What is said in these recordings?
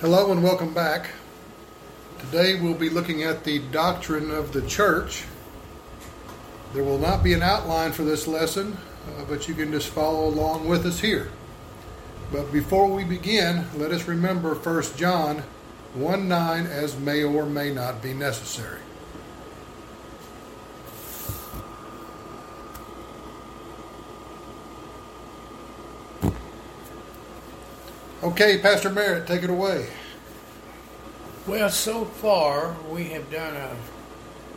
Hello and welcome back. Today we'll be looking at the doctrine of the church. There will not be an outline for this lesson, uh, but you can just follow along with us here. But before we begin, let us remember 1 John 1 9 as may or may not be necessary. Okay, Pastor Merritt, take it away. Well, so far we have done a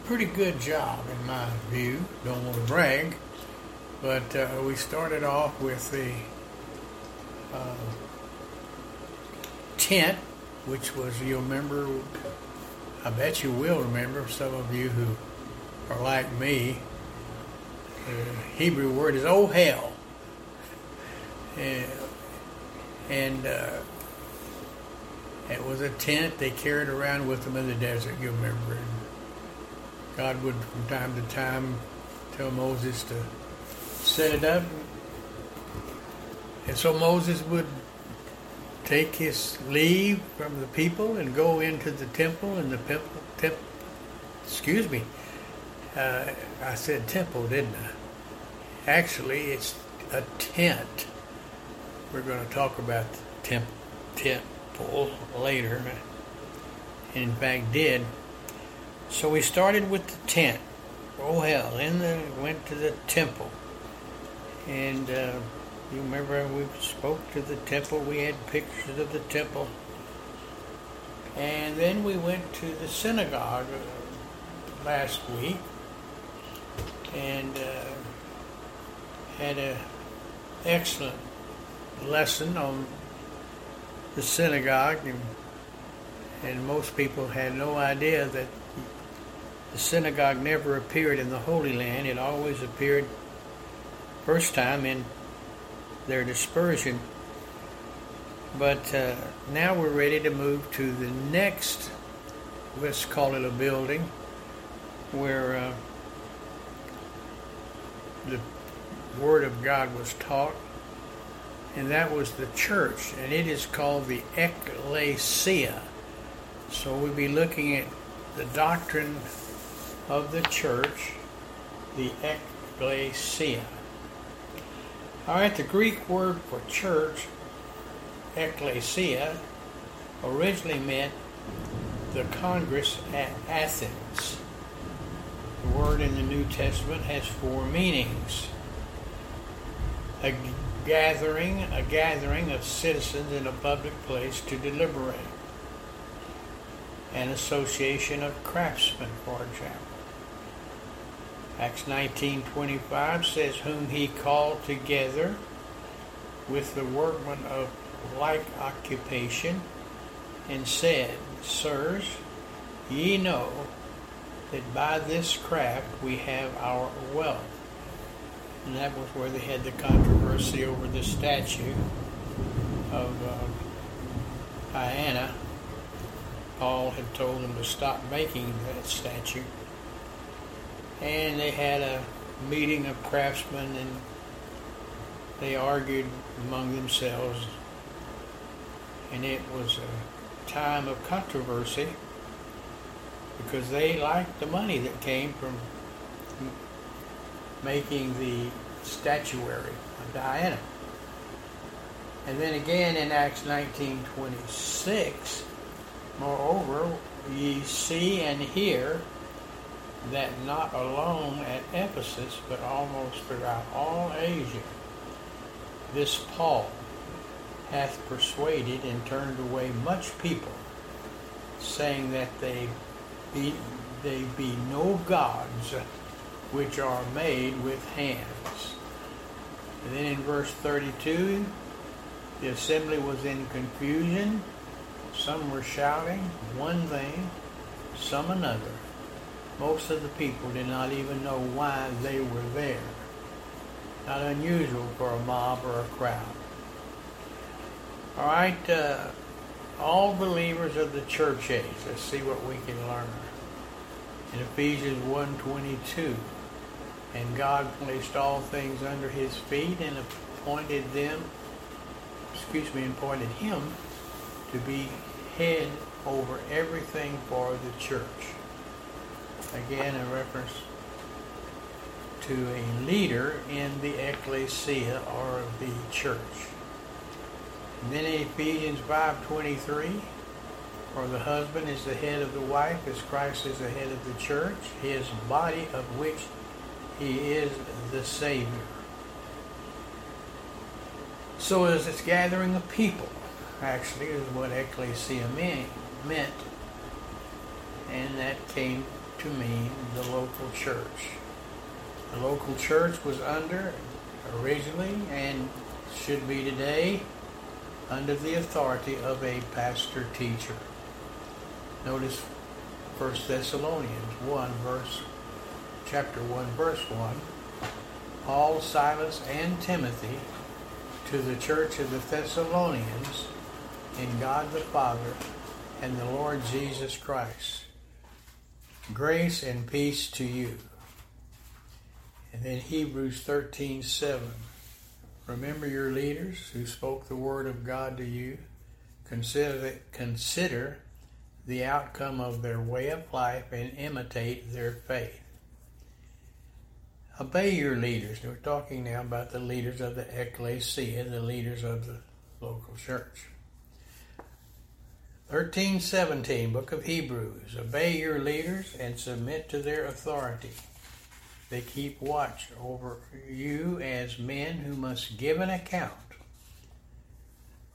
pretty good job, in my view. Don't want to brag, but uh, we started off with the uh, tent, which was, you'll remember, I bet you will remember, some of you who are like me, the Hebrew word is oh hell. And, and uh, it was a tent they carried around with them in the desert, you remember. And God would, from time to time, tell Moses to set it up. And so Moses would take his leave from the people and go into the temple, and the temple, temp, excuse me, uh, I said temple, didn't I? Actually, it's a tent. We're going to talk about the temp, temple later. In fact, did. So we started with the tent. Oh hell! Then the, went to the temple, and uh, you remember we spoke to the temple. We had pictures of the temple, and then we went to the synagogue uh, last week, and uh, had a excellent lesson on the synagogue, and, and most people had no idea that the synagogue never appeared in the Holy Land. It always appeared first time in their dispersion. But uh, now we're ready to move to the next, let's call it a building, where uh, the Word of God was taught, and that was the church, and it is called the ecclesia. So we'll be looking at the doctrine of the church, the ecclesia. All right, the Greek word for church, ecclesia, originally meant the Congress at Athens. The word in the New Testament has four meanings. A gathering, a gathering of citizens in a public place to deliberate. An association of craftsmen, for example. Acts 19:25 says whom he called together with the workmen of like occupation and said, Sirs, ye know that by this craft we have our wealth. And that was where they had the controversy over the statue of uh, Diana. Paul had told them to stop making that statue and they had a meeting of craftsmen and they argued among themselves and it was a time of controversy because they liked the money that came from making the statuary of Diana. And then again in Acts 19:26, moreover, ye see and hear that not alone at Ephesus, but almost throughout all Asia, this Paul hath persuaded and turned away much people, saying that they be, they be no gods which are made with hands. And then in verse 32, the assembly was in confusion. Some were shouting one thing, some another most of the people did not even know why they were there. Not unusual for a mob or a crowd. All right, uh, all believers of the church age. Let's see what we can learn. In Ephesians 1:22, and God placed all things under His feet and appointed them, excuse me, appointed Him to be head over everything for the church. Again, a reference to a leader in the ecclesia or the church. And then in Ephesians 5.23, for the husband is the head of the wife as Christ is the head of the church, his body of which he is the Savior. So as it's gathering of people, actually, is what ecclesia meant. And that came to mean the local church. The local church was under, originally, and should be today, under the authority of a pastor teacher. Notice 1 Thessalonians 1 verse chapter 1 verse 1. Paul, Silas, and Timothy to the church of the Thessalonians in God the Father and the Lord Jesus Christ. Grace and peace to you. And then Hebrews 13 7. Remember your leaders who spoke the word of God to you. Consider, consider the outcome of their way of life and imitate their faith. Obey your leaders. We're talking now about the leaders of the ecclesia, the leaders of the local church. 1317, Book of Hebrews. Obey your leaders and submit to their authority. They keep watch over you as men who must give an account.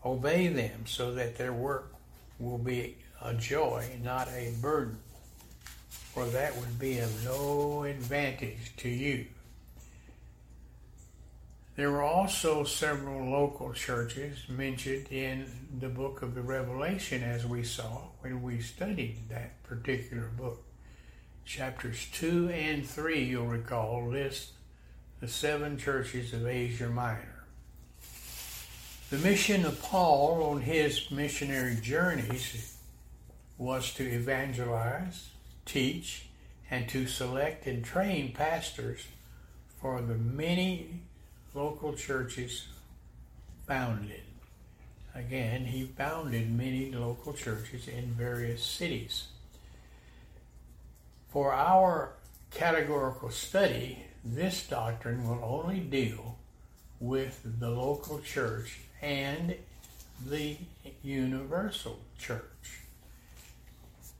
Obey them so that their work will be a joy, not a burden, for that would be of no advantage to you. There were also several local churches mentioned in the book of the Revelation, as we saw when we studied that particular book. Chapters 2 and 3, you'll recall, list the seven churches of Asia Minor. The mission of Paul on his missionary journeys was to evangelize, teach, and to select and train pastors for the many local churches founded. Again, he founded many local churches in various cities. For our categorical study, this doctrine will only deal with the local church and the universal church.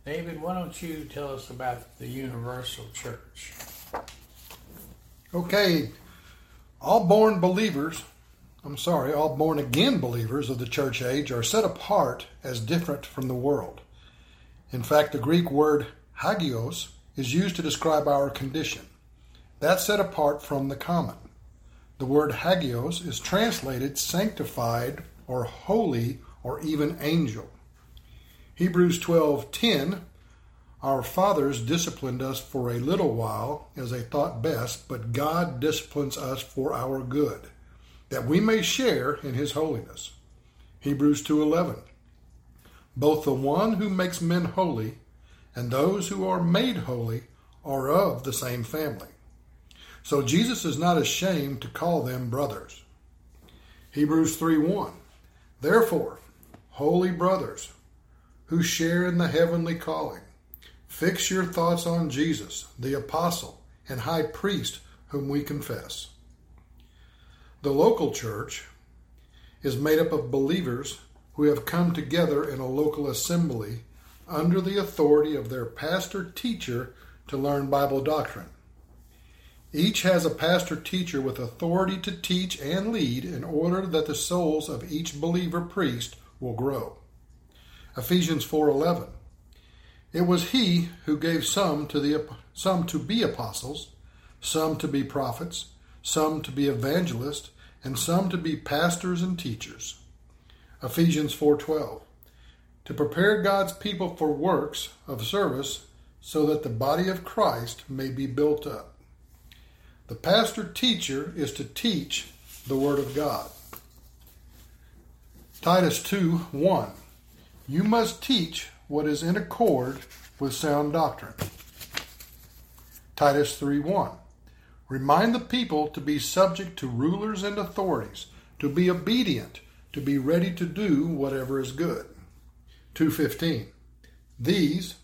David, why don't you tell us about the universal church? Okay, all born believers, I'm sorry, all born again believers of the church age are set apart as different from the world. In fact, the Greek word hagios is used to describe our condition. That's set apart from the common. The word hagios is translated sanctified or holy or even angel. Hebrews 12:10 Our fathers disciplined us for a little while as they thought best, but God disciplines us for our good, that we may share in his holiness. Hebrews 2:11 Both the one who makes men holy and those who are made holy are of the same family. So Jesus is not ashamed to call them brothers. Hebrews 3:1 Therefore, holy brothers, who share in the heavenly calling. Fix your thoughts on Jesus, the apostle and high priest whom we confess. The local church is made up of believers who have come together in a local assembly under the authority of their pastor teacher to learn Bible doctrine. Each has a pastor teacher with authority to teach and lead in order that the souls of each believer priest will grow. Ephesians 4:11. It was he who gave some to the some to be apostles, some to be prophets, some to be evangelists, and some to be pastors and teachers. Ephesians 4:12. To prepare God's people for works of service so that the body of Christ may be built up. The pastor teacher is to teach the word of God. Titus 2 1. You must teach what is in accord with sound doctrine. Titus 3:1 Remind the people to be subject to rulers and authorities, to be obedient, to be ready to do whatever is good. 2:15. These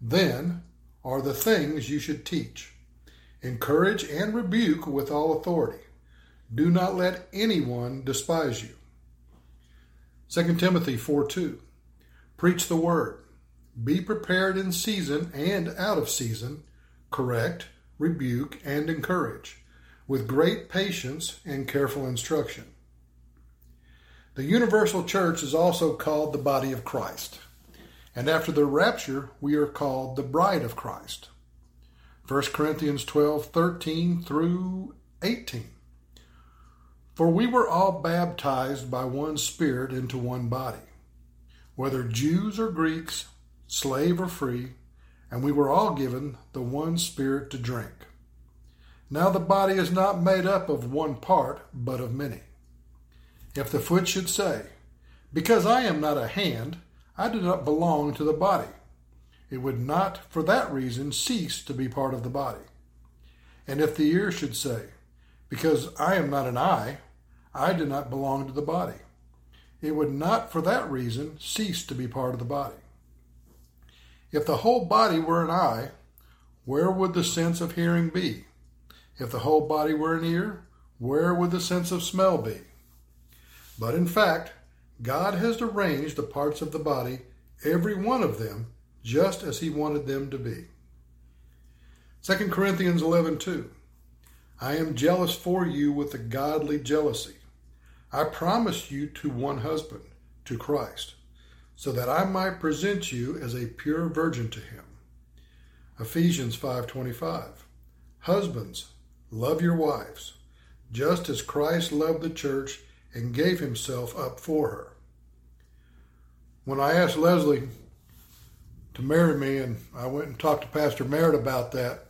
then are the things you should teach. Encourage and rebuke with all authority. Do not let anyone despise you. 2 Timothy 4 2. Preach the word. Be prepared in season and out of season. Correct, rebuke, and encourage with great patience and careful instruction. The universal church is also called the body of Christ. And after the rapture, we are called the bride of Christ. 1 Corinthians 12 13 through 18. For we were all baptized by one Spirit into one body, whether Jews or Greeks, slave or free, and we were all given the one Spirit to drink. Now the body is not made up of one part, but of many. If the foot should say, Because I am not a hand, I do not belong to the body it would not for that reason cease to be part of the body. And if the ear should say, Because I am not an eye, I do not belong to the body, it would not for that reason cease to be part of the body. If the whole body were an eye, where would the sense of hearing be? If the whole body were an ear, where would the sense of smell be? But in fact, God has arranged the parts of the body, every one of them, just as he wanted them to be. 2 Corinthians 11:2 I am jealous for you with a godly jealousy. I promised you to one husband, to Christ, so that I might present you as a pure virgin to him. Ephesians 5:25 Husbands, love your wives, just as Christ loved the church and gave himself up for her. When I asked Leslie to marry me, and I went and talked to Pastor Merritt about that.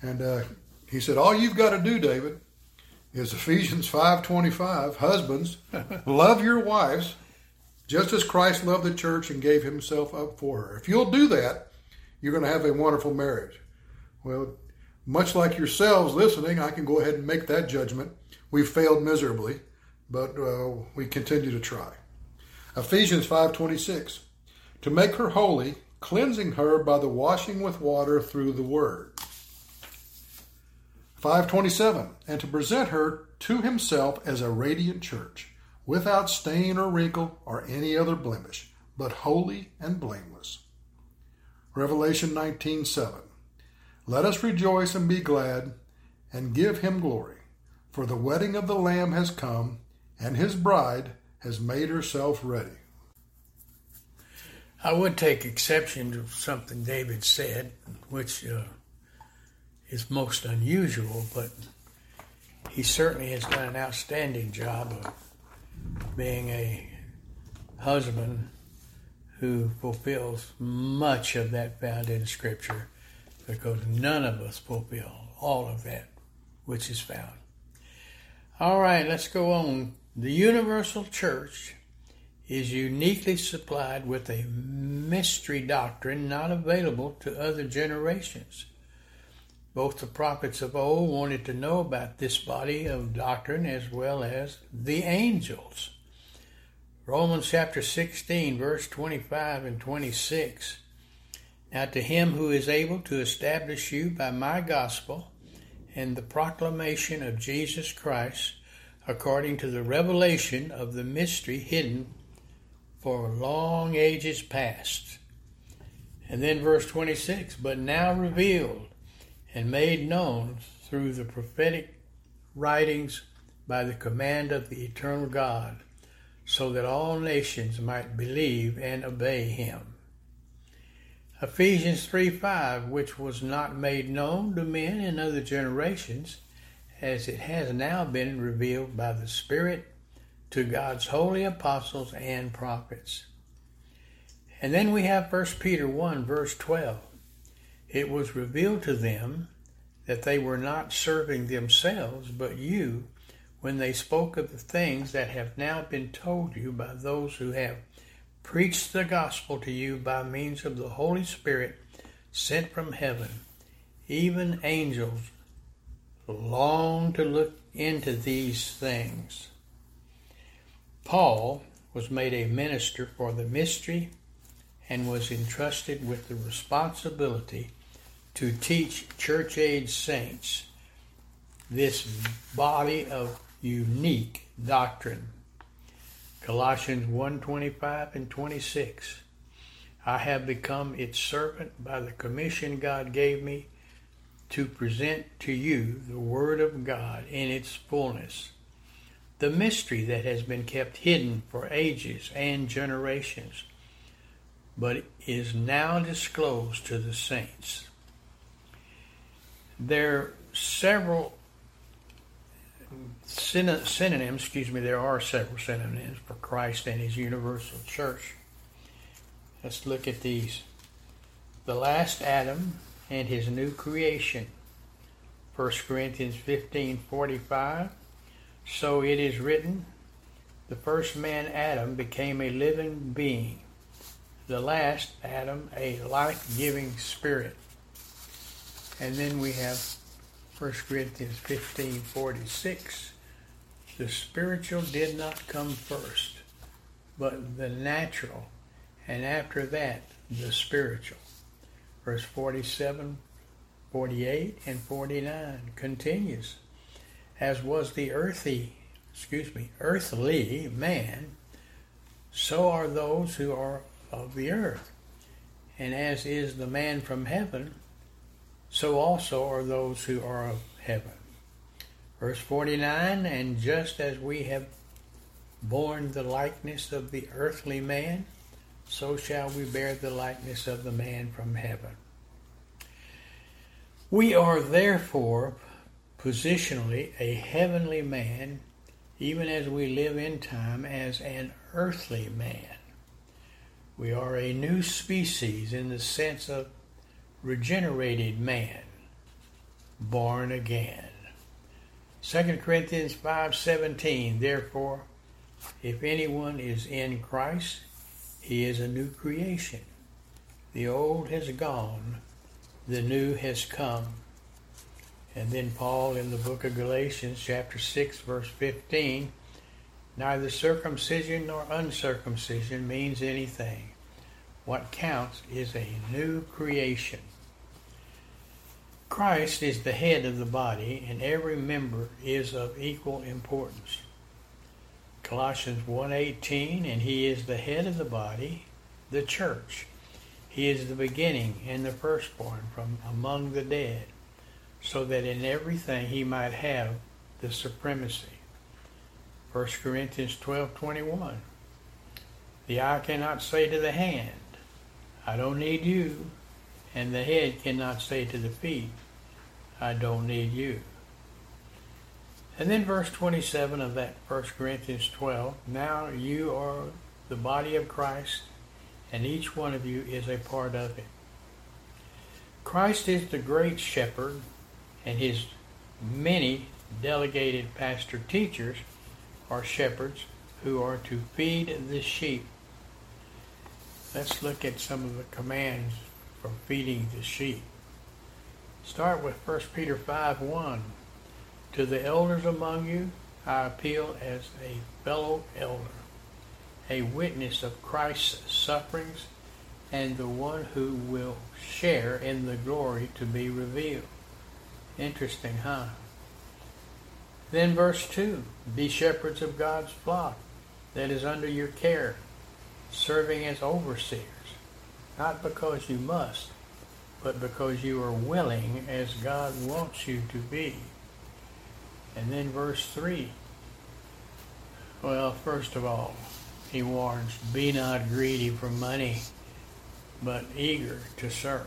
And uh, he said, "All you've got to do, David, is Ephesians five twenty-five. Husbands, love your wives, just as Christ loved the church and gave Himself up for her. If you'll do that, you're going to have a wonderful marriage." Well, much like yourselves listening, I can go ahead and make that judgment. We've failed miserably, but uh, we continue to try. Ephesians 5:26 to make her holy, cleansing her by the washing with water through the word. 527 and to present her to himself as a radiant church without stain or wrinkle or any other blemish but holy and blameless. Revelation 19:7 let us rejoice and be glad and give him glory for the wedding of the lamb has come and his bride has made herself ready. I would take exception to something David said, which uh, is most unusual, but he certainly has done an outstanding job of being a husband who fulfills much of that found in Scripture because none of us fulfill all of that which is found. All right, let's go on. The universal church is uniquely supplied with a mystery doctrine not available to other generations. Both the prophets of old wanted to know about this body of doctrine as well as the angels. Romans chapter 16, verse 25 and 26. Now to him who is able to establish you by my gospel and the proclamation of Jesus Christ, according to the revelation of the mystery hidden for long ages past. And then verse 26 but now revealed and made known through the prophetic writings by the command of the eternal God, so that all nations might believe and obey him. Ephesians 3 5, which was not made known to men in other generations, as it has now been revealed by the Spirit to God's holy apostles and prophets. And then we have 1 Peter 1, verse 12. It was revealed to them that they were not serving themselves, but you, when they spoke of the things that have now been told you by those who have preached the gospel to you by means of the Holy Spirit sent from heaven. Even angels long to look into these things. Paul was made a minister for the mystery and was entrusted with the responsibility to teach church age saints this body of unique doctrine. Colossians 1:25 and 26. I have become its servant by the commission God gave me to present to you the word of God in its fullness, the mystery that has been kept hidden for ages and generations, but is now disclosed to the saints. There are several synonyms, excuse me, there are several synonyms for Christ and his universal church. Let's look at these. The last Adam and his new creation. 1 Corinthians 15:45 So it is written the first man Adam became a living being the last Adam a life-giving spirit and then we have 1 Corinthians 15:46 The spiritual did not come first but the natural and after that the spiritual verse 47, 48, and 49 continues. As was the earthy, excuse me, earthly man, so are those who are of the earth. And as is the man from heaven, so also are those who are of heaven. Verse 49 And just as we have borne the likeness of the earthly man, so shall we bear the likeness of the man from heaven. We are therefore positionally a heavenly man, even as we live in time as an earthly man. We are a new species in the sense of regenerated man, born again. 2 Corinthians 5:17 Therefore if anyone is in Christ he is a new creation. The old has gone, the new has come. And then Paul in the book of Galatians, chapter 6, verse 15 neither circumcision nor uncircumcision means anything. What counts is a new creation. Christ is the head of the body, and every member is of equal importance. Colossians 1:18 and he is the head of the body, the church. He is the beginning and the firstborn from among the dead, so that in everything he might have the supremacy. 1 Corinthians 12:21 The eye cannot say to the hand, I don't need you, and the head cannot say to the feet, I don't need you. And then verse 27 of that 1 Corinthians 12 Now you are the body of Christ, and each one of you is a part of it. Christ is the great shepherd, and his many delegated pastor teachers are shepherds who are to feed the sheep. Let's look at some of the commands for feeding the sheep. Start with 1 Peter 5 1. To the elders among you, I appeal as a fellow elder, a witness of Christ's sufferings, and the one who will share in the glory to be revealed. Interesting, huh? Then verse 2 Be shepherds of God's flock that is under your care, serving as overseers, not because you must, but because you are willing as God wants you to be. And then verse 3. Well, first of all, he warns, Be not greedy for money, but eager to serve.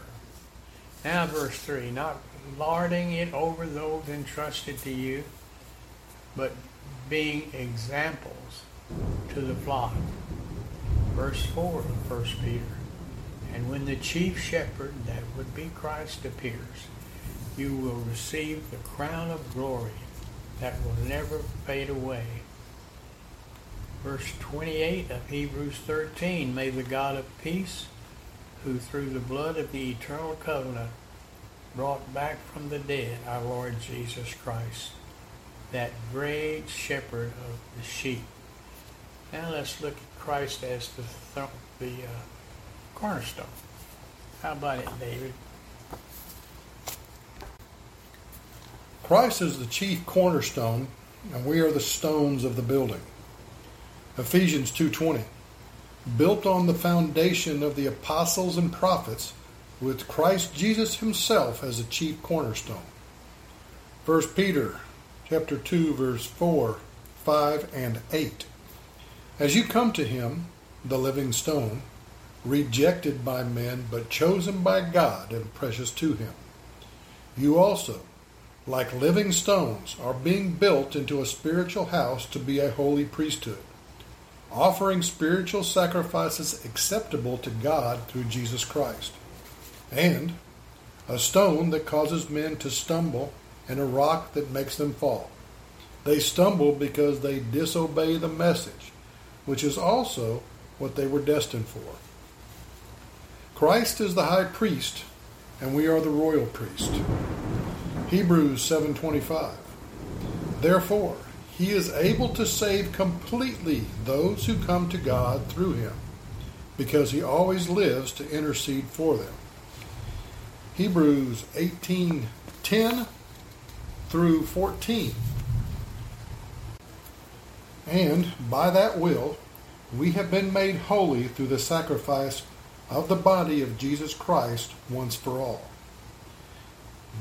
Now, verse 3 Not larding it over those entrusted to you, but being examples to the flock. Verse 4 of 1 Peter. And when the chief shepherd, that would be Christ, appears, you will receive the crown of glory that will never fade away. Verse 28 of Hebrews 13 May the God of peace, who through the blood of the eternal covenant brought back from the dead our Lord Jesus Christ, that great shepherd of the sheep. Now let's look at Christ as the, th- the uh, cornerstone. How about it, David? Christ is the chief cornerstone, and we are the stones of the building. Ephesians 2:20 Built on the foundation of the apostles and prophets with Christ Jesus himself as the chief cornerstone. 1 Peter chapter 2 verse 4, 5 and 8. As you come to him, the living stone, rejected by men but chosen by God and precious to him, you also like living stones, are being built into a spiritual house to be a holy priesthood, offering spiritual sacrifices acceptable to God through Jesus Christ, and a stone that causes men to stumble and a rock that makes them fall. They stumble because they disobey the message, which is also what they were destined for. Christ is the high priest, and we are the royal priest. Hebrews 7:25 Therefore he is able to save completely those who come to God through him because he always lives to intercede for them. Hebrews 18:10 through 14 And by that will we have been made holy through the sacrifice of the body of Jesus Christ once for all.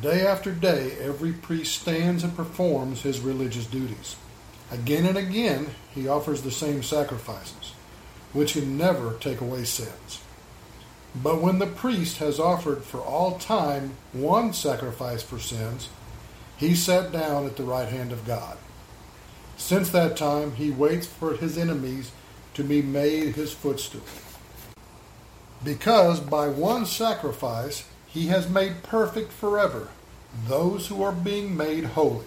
Day after day, every priest stands and performs his religious duties. Again and again, he offers the same sacrifices, which can never take away sins. But when the priest has offered for all time one sacrifice for sins, he sat down at the right hand of God. Since that time, he waits for his enemies to be made his footstool. Because by one sacrifice he has made perfect forever those who are being made holy.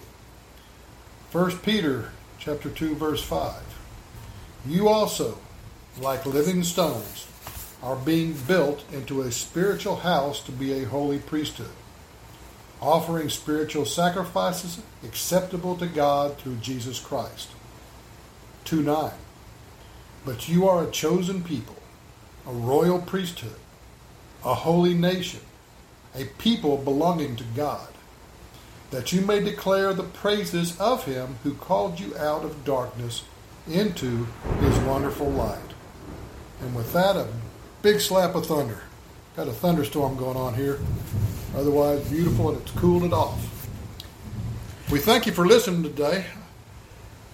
1 Peter chapter 2 verse 5. You also, like living stones, are being built into a spiritual house to be a holy priesthood, offering spiritual sacrifices acceptable to God through Jesus Christ. 2 9. But you are a chosen people, a royal priesthood, a holy nation a people belonging to God, that you may declare the praises of him who called you out of darkness into his wonderful light. And with that, a big slap of thunder. Got a thunderstorm going on here. Otherwise, beautiful, and it's cooled it off. We thank you for listening today.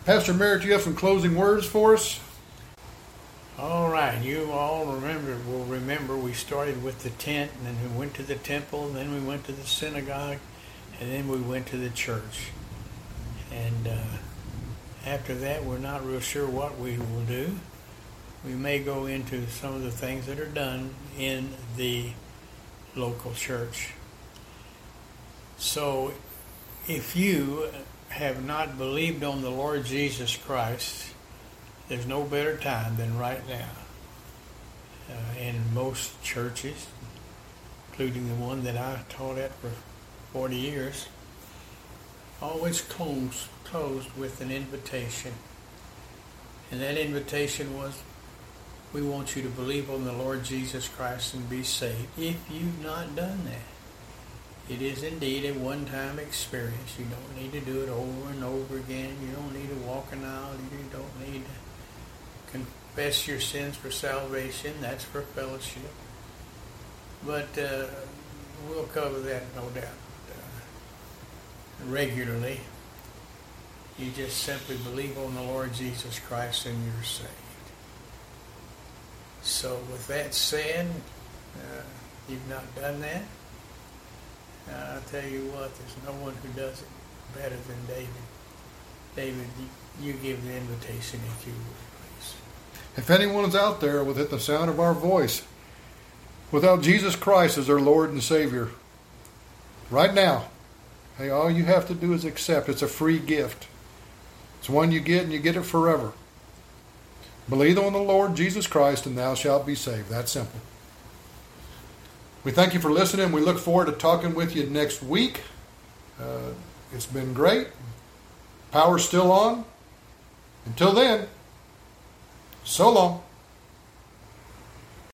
Pastor Merritt, you have some closing words for us? All right, you all remember will remember we started with the tent, and then we went to the temple, and then we went to the synagogue, and then we went to the church. And uh, after that, we're not real sure what we will do. We may go into some of the things that are done in the local church. So, if you have not believed on the Lord Jesus Christ, there's no better time than right now. Uh, in most churches, including the one that I taught at for 40 years, always closed, closed with an invitation. And that invitation was, we want you to believe on the Lord Jesus Christ and be saved. If you've not done that, it is indeed a one-time experience. You don't need to do it over and over again. You don't need to walk an aisle. You don't need to confess your sins for salvation. That's for fellowship. But uh, we'll cover that, no doubt, uh, regularly. You just simply believe on the Lord Jesus Christ and you're saved. So, with that said, uh, you've not done that. I'll tell you what, there's no one who does it better than David. David, you, you give the invitation if you would. If anyone is out there within the sound of our voice, without Jesus Christ as their Lord and Savior, right now, hey, all you have to do is accept. It's a free gift. It's one you get and you get it forever. Believe on the Lord Jesus Christ and thou shalt be saved. That simple. We thank you for listening. We look forward to talking with you next week. Uh, it's been great. Power's still on. Until then, so long.